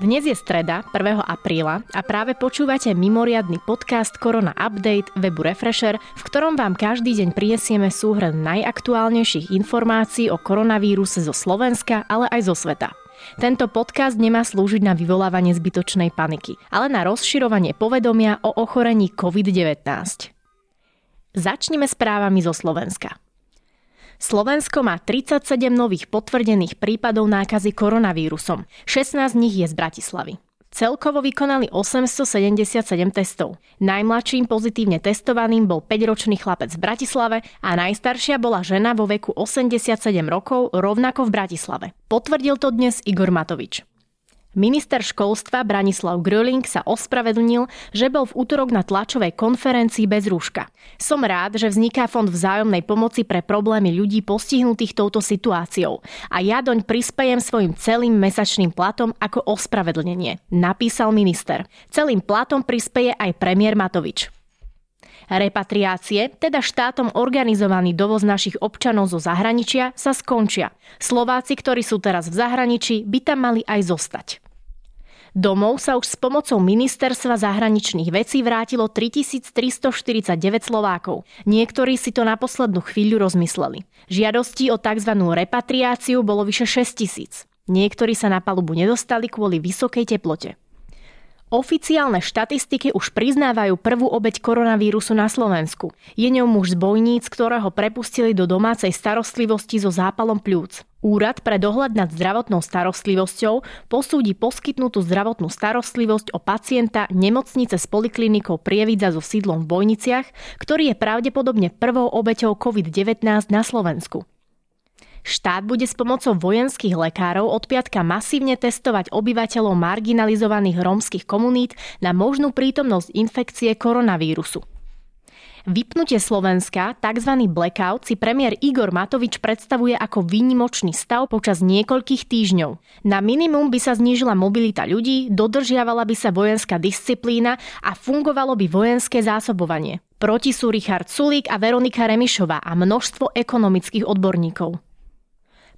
Dnes je streda, 1. apríla a práve počúvate mimoriadny podcast Korona Update webu Refresher, v ktorom vám každý deň prinesieme súhrn najaktuálnejších informácií o koronavíruse zo Slovenska, ale aj zo sveta. Tento podcast nemá slúžiť na vyvolávanie zbytočnej paniky, ale na rozširovanie povedomia o ochorení COVID-19. Začneme správami zo Slovenska. Slovensko má 37 nových potvrdených prípadov nákazy koronavírusom. 16 z nich je z Bratislavy. Celkovo vykonali 877 testov. Najmladším pozitívne testovaným bol 5-ročný chlapec v Bratislave a najstaršia bola žena vo veku 87 rokov rovnako v Bratislave. Potvrdil to dnes Igor Matovič. Minister školstva Branislav Gröling sa ospravedlnil, že bol v útorok na tlačovej konferencii bez rúška. Som rád, že vzniká fond vzájomnej pomoci pre problémy ľudí postihnutých touto situáciou a ja doň prispejem svojim celým mesačným platom ako ospravedlnenie, napísal minister. Celým platom prispeje aj premiér Matovič. Repatriácie, teda štátom organizovaný dovoz našich občanov zo zahraničia, sa skončia. Slováci, ktorí sú teraz v zahraničí, by tam mali aj zostať. Domov sa už s pomocou ministerstva zahraničných vecí vrátilo 3349 Slovákov. Niektorí si to na poslednú chvíľu rozmysleli. Žiadostí o tzv. repatriáciu bolo vyše 6 tisíc. Niektorí sa na palubu nedostali kvôli vysokej teplote. Oficiálne štatistiky už priznávajú prvú obeď koronavírusu na Slovensku. Je ňou muž z bojníc, ktorého prepustili do domácej starostlivosti so zápalom pľúc. Úrad pre dohľad nad zdravotnou starostlivosťou posúdi poskytnutú zdravotnú starostlivosť o pacienta nemocnice s poliklinikou Prievidza so sídlom v Bojniciach, ktorý je pravdepodobne prvou obeťou COVID-19 na Slovensku. Štát bude s pomocou vojenských lekárov od piatka masívne testovať obyvateľov marginalizovaných rómskych komunít na možnú prítomnosť infekcie koronavírusu. Vypnutie Slovenska, tzv. blackout, si premiér Igor Matovič predstavuje ako výnimočný stav počas niekoľkých týždňov. Na minimum by sa znížila mobilita ľudí, dodržiavala by sa vojenská disciplína a fungovalo by vojenské zásobovanie. Proti sú Richard Sulík a Veronika Remišová a množstvo ekonomických odborníkov.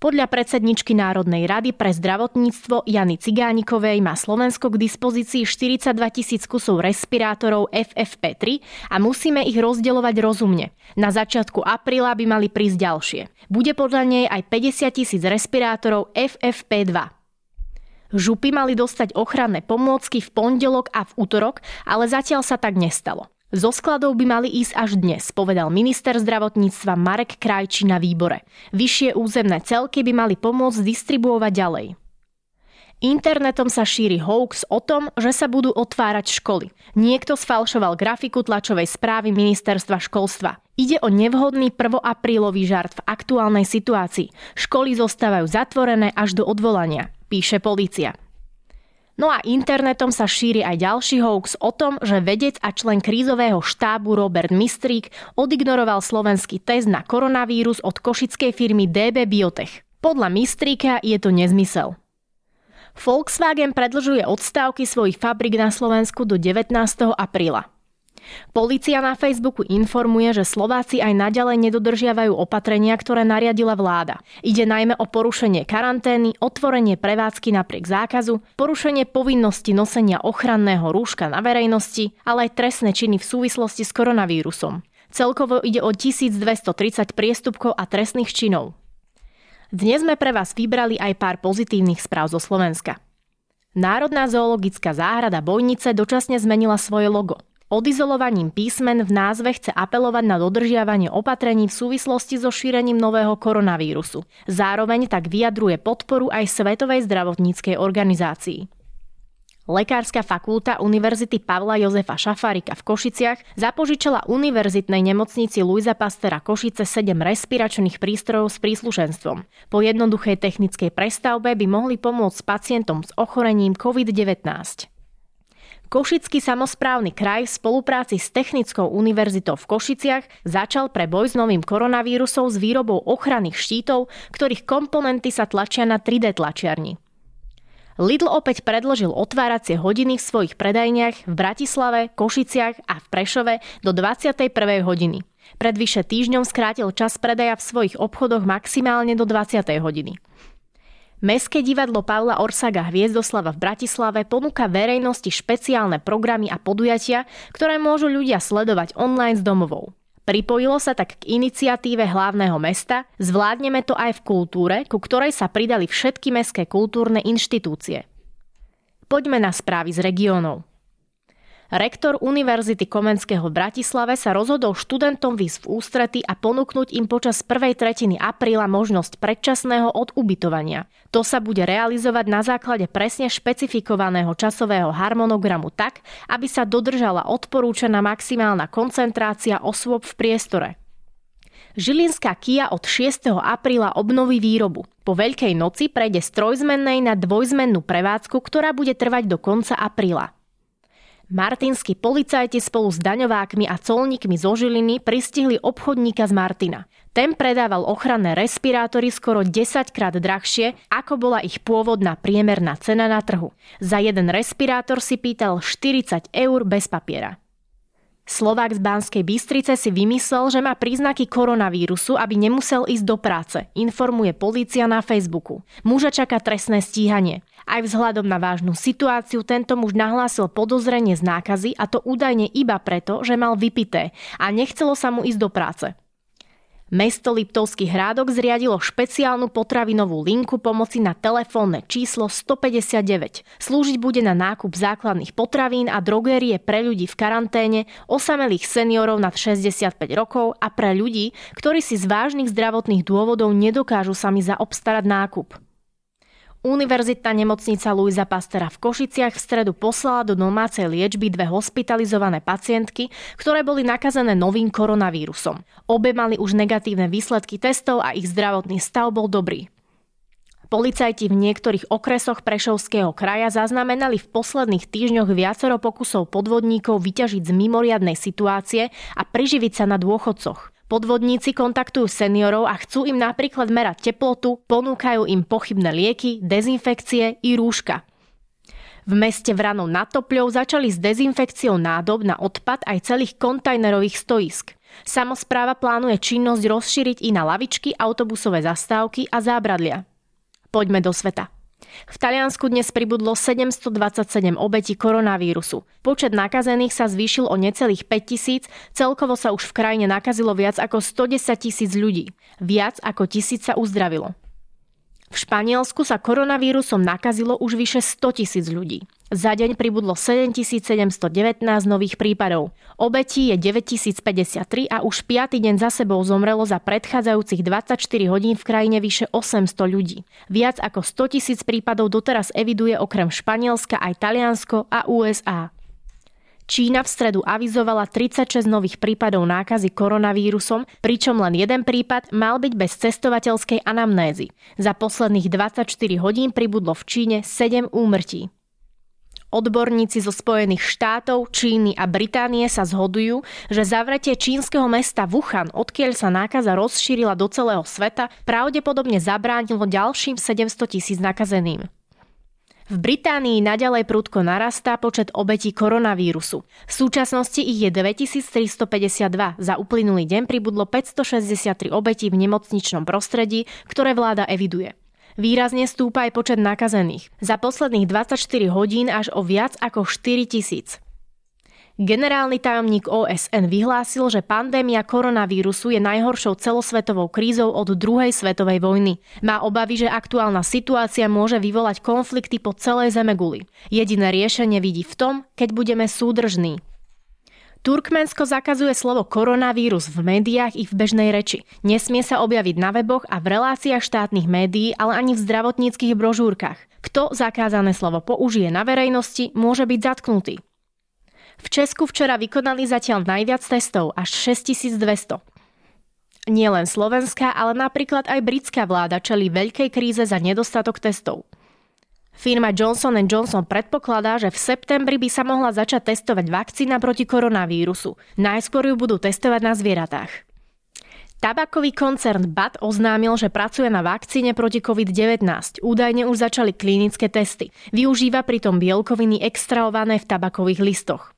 Podľa predsedničky Národnej rady pre zdravotníctvo Jany Cigánikovej má Slovensko k dispozícii 42 tisíc kusov respirátorov FFP3 a musíme ich rozdeľovať rozumne. Na začiatku apríla by mali prísť ďalšie. Bude podľa nej aj 50 tisíc respirátorov FFP2. Župy mali dostať ochranné pomôcky v pondelok a v útorok, ale zatiaľ sa tak nestalo. Zo skladov by mali ísť až dnes, povedal minister zdravotníctva Marek Krajči na výbore. Vyššie územné celky by mali pomôcť distribuovať ďalej. Internetom sa šíri hoax o tom, že sa budú otvárať školy. Niekto sfalšoval grafiku tlačovej správy ministerstva školstva. Ide o nevhodný prvoaprílový žart v aktuálnej situácii. Školy zostávajú zatvorené až do odvolania, píše polícia. No a internetom sa šíri aj ďalší hoax o tom, že vedec a člen krízového štábu Robert Mistrík odignoroval slovenský test na koronavírus od košickej firmy DB Biotech. Podľa Mistríka je to nezmysel. Volkswagen predlžuje odstávky svojich fabrik na Slovensku do 19. apríla. Polícia na Facebooku informuje, že Slováci aj naďalej nedodržiavajú opatrenia, ktoré nariadila vláda. Ide najmä o porušenie karantény, otvorenie prevádzky napriek zákazu, porušenie povinnosti nosenia ochranného rúška na verejnosti, ale aj trestné činy v súvislosti s koronavírusom. Celkovo ide o 1230 priestupkov a trestných činov. Dnes sme pre vás vybrali aj pár pozitívnych správ zo Slovenska. Národná zoologická záhrada Bojnice dočasne zmenila svoje logo. Odizolovaním písmen v názve chce apelovať na dodržiavanie opatrení v súvislosti so šírením nového koronavírusu. Zároveň tak vyjadruje podporu aj Svetovej zdravotníckej organizácii. Lekárska fakulta Univerzity Pavla Jozefa Šafárika v Košiciach zapožičala univerzitnej nemocnici Luisa Pastera Košice 7 respiračných prístrojov s príslušenstvom. Po jednoduchej technickej prestavbe by mohli pomôcť pacientom s ochorením COVID-19. Košický samozprávny kraj v spolupráci s Technickou univerzitou v Košiciach začal pre boj s novým koronavírusom s výrobou ochranných štítov, ktorých komponenty sa tlačia na 3D tlačiarni. Lidl opäť predložil otváracie hodiny v svojich predajniach v Bratislave, Košiciach a v Prešove do 21. hodiny. Pred vyše týždňom skrátil čas predaja v svojich obchodoch maximálne do 20. hodiny. Mestské divadlo Pavla Orsaga Hviezdoslava v Bratislave ponúka verejnosti špeciálne programy a podujatia, ktoré môžu ľudia sledovať online z domovou. Pripojilo sa tak k iniciatíve hlavného mesta Zvládneme to aj v kultúre, ku ktorej sa pridali všetky mestské kultúrne inštitúcie. Poďme na správy z regiónov. Rektor Univerzity Komenského v Bratislave sa rozhodol študentom výsť v ústrety a ponúknuť im počas prvej tretiny apríla možnosť predčasného odubytovania. To sa bude realizovať na základe presne špecifikovaného časového harmonogramu tak, aby sa dodržala odporúčaná maximálna koncentrácia osôb v priestore. Žilinská Kia od 6. apríla obnoví výrobu. Po Veľkej noci prejde z trojzmennej na dvojzmennú prevádzku, ktorá bude trvať do konca apríla. Martinskí policajti spolu s daňovákmi a colníkmi zo Žiliny pristihli obchodníka z Martina. Ten predával ochranné respirátory skoro 10 krát drahšie, ako bola ich pôvodná priemerná cena na trhu. Za jeden respirátor si pýtal 40 eur bez papiera. Slovák z Banskej Bystrice si vymyslel, že má príznaky koronavírusu, aby nemusel ísť do práce, informuje polícia na Facebooku. Muža čaká trestné stíhanie. Aj vzhľadom na vážnu situáciu tento muž nahlásil podozrenie z nákazy a to údajne iba preto, že mal vypité a nechcelo sa mu ísť do práce. Mesto Liptovský hrádok zriadilo špeciálnu potravinovú linku pomoci na telefónne číslo 159. Slúžiť bude na nákup základných potravín a drogérie pre ľudí v karanténe, osamelých seniorov nad 65 rokov a pre ľudí, ktorí si z vážnych zdravotných dôvodov nedokážu sami zaobstarať nákup. Univerzitná nemocnica Luisa Pastera v Košiciach v stredu poslala do domácej liečby dve hospitalizované pacientky, ktoré boli nakazené novým koronavírusom. Obe mali už negatívne výsledky testov a ich zdravotný stav bol dobrý. Policajti v niektorých okresoch Prešovského kraja zaznamenali v posledných týždňoch viacero pokusov podvodníkov vyťažiť z mimoriadnej situácie a priživiť sa na dôchodcoch. Podvodníci kontaktujú seniorov a chcú im napríklad merať teplotu, ponúkajú im pochybné lieky, dezinfekcie i rúška. V meste Vranov nad Topľou začali s dezinfekciou nádob na odpad aj celých kontajnerových stoisk. Samozpráva plánuje činnosť rozšíriť i na lavičky, autobusové zastávky a zábradlia. Poďme do sveta. V Taliansku dnes pribudlo 727 obetí koronavírusu. Počet nakazených sa zvýšil o necelých 5 tisíc, celkovo sa už v krajine nakazilo viac ako 110 tisíc ľudí. Viac ako tisíc sa uzdravilo. V Španielsku sa koronavírusom nakazilo už vyše 100 tisíc ľudí. Za deň pribudlo 7719 nových prípadov. Obetí je 9053 a už 5. deň za sebou zomrelo za predchádzajúcich 24 hodín v krajine vyše 800 ľudí. Viac ako 100 tisíc prípadov doteraz eviduje okrem Španielska aj Taliansko a USA. Čína v stredu avizovala 36 nových prípadov nákazy koronavírusom, pričom len jeden prípad mal byť bez cestovateľskej anamnézy. Za posledných 24 hodín pribudlo v Číne 7 úmrtí. Odborníci zo Spojených štátov, Číny a Británie sa zhodujú, že zavretie čínskeho mesta Wuhan, odkiaľ sa nákaza rozšírila do celého sveta, pravdepodobne zabránilo ďalším 700 tisíc nakazeným. V Británii naďalej prudko narastá počet obetí koronavírusu. V súčasnosti ich je 9352. Za uplynulý deň pribudlo 563 obetí v nemocničnom prostredí, ktoré vláda eviduje. Výrazne stúpa aj počet nakazených. Za posledných 24 hodín až o viac ako 4 tisíc. Generálny tajomník OSN vyhlásil, že pandémia koronavírusu je najhoršou celosvetovou krízou od druhej svetovej vojny. Má obavy, že aktuálna situácia môže vyvolať konflikty po celej Zemeguli. Jediné riešenie vidí v tom, keď budeme súdržní. Turkmensko zakazuje slovo koronavírus v médiách i v bežnej reči. Nesmie sa objaviť na weboch a v reláciách štátnych médií, ale ani v zdravotníckých brožúrkach. Kto zakázané slovo použije na verejnosti, môže byť zatknutý. V Česku včera vykonali zatiaľ najviac testov, až 6200. Nielen slovenská, ale napríklad aj britská vláda čeli veľkej kríze za nedostatok testov. Firma Johnson Johnson predpokladá, že v septembri by sa mohla začať testovať vakcína proti koronavírusu. Najskôr ju budú testovať na zvieratách. Tabakový koncern BAT oznámil, že pracuje na vakcíne proti COVID-19. Údajne už začali klinické testy. Využíva pritom bielkoviny extrahované v tabakových listoch.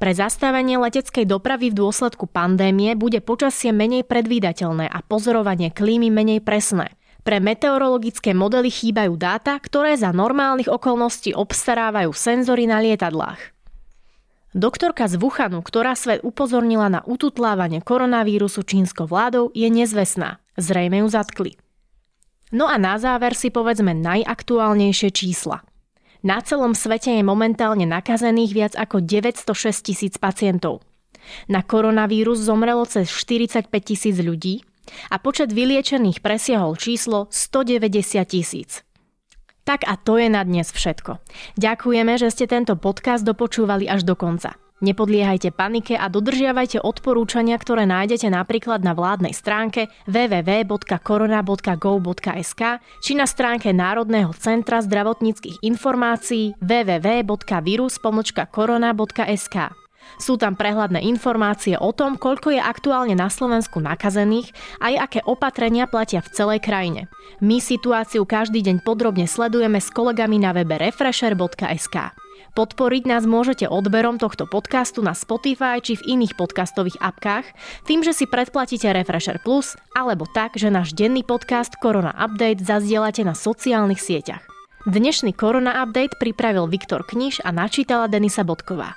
Pre zastávanie leteckej dopravy v dôsledku pandémie bude počasie menej predvídateľné a pozorovanie klímy menej presné. Pre meteorologické modely chýbajú dáta, ktoré za normálnych okolností obstarávajú senzory na lietadlách. Doktorka z Wuhanu, ktorá svet upozornila na ututlávanie koronavírusu čínskou vládou, je nezvesná. Zrejme ju zatkli. No a na záver si povedzme najaktuálnejšie čísla. Na celom svete je momentálne nakazených viac ako 906 tisíc pacientov. Na koronavírus zomrelo cez 45 tisíc ľudí, a počet vyliečených presiahol číslo 190 tisíc. Tak a to je na dnes všetko. Ďakujeme, že ste tento podcast dopočúvali až do konca. Nepodliehajte panike a dodržiavajte odporúčania, ktoré nájdete napríklad na vládnej stránke www.corona.gov.sk či na stránke Národného centra zdravotníckých informácií www.virus.corona.sk. Sú tam prehľadné informácie o tom, koľko je aktuálne na Slovensku nakazených, aj aké opatrenia platia v celej krajine. My situáciu každý deň podrobne sledujeme s kolegami na webe refresher.sk. Podporiť nás môžete odberom tohto podcastu na Spotify či v iných podcastových apkách, tým, že si predplatíte Refresher Plus, alebo tak, že náš denný podcast Korona Update zazdielate na sociálnych sieťach. Dnešný Korona Update pripravil Viktor Kniž a načítala Denisa Bodková.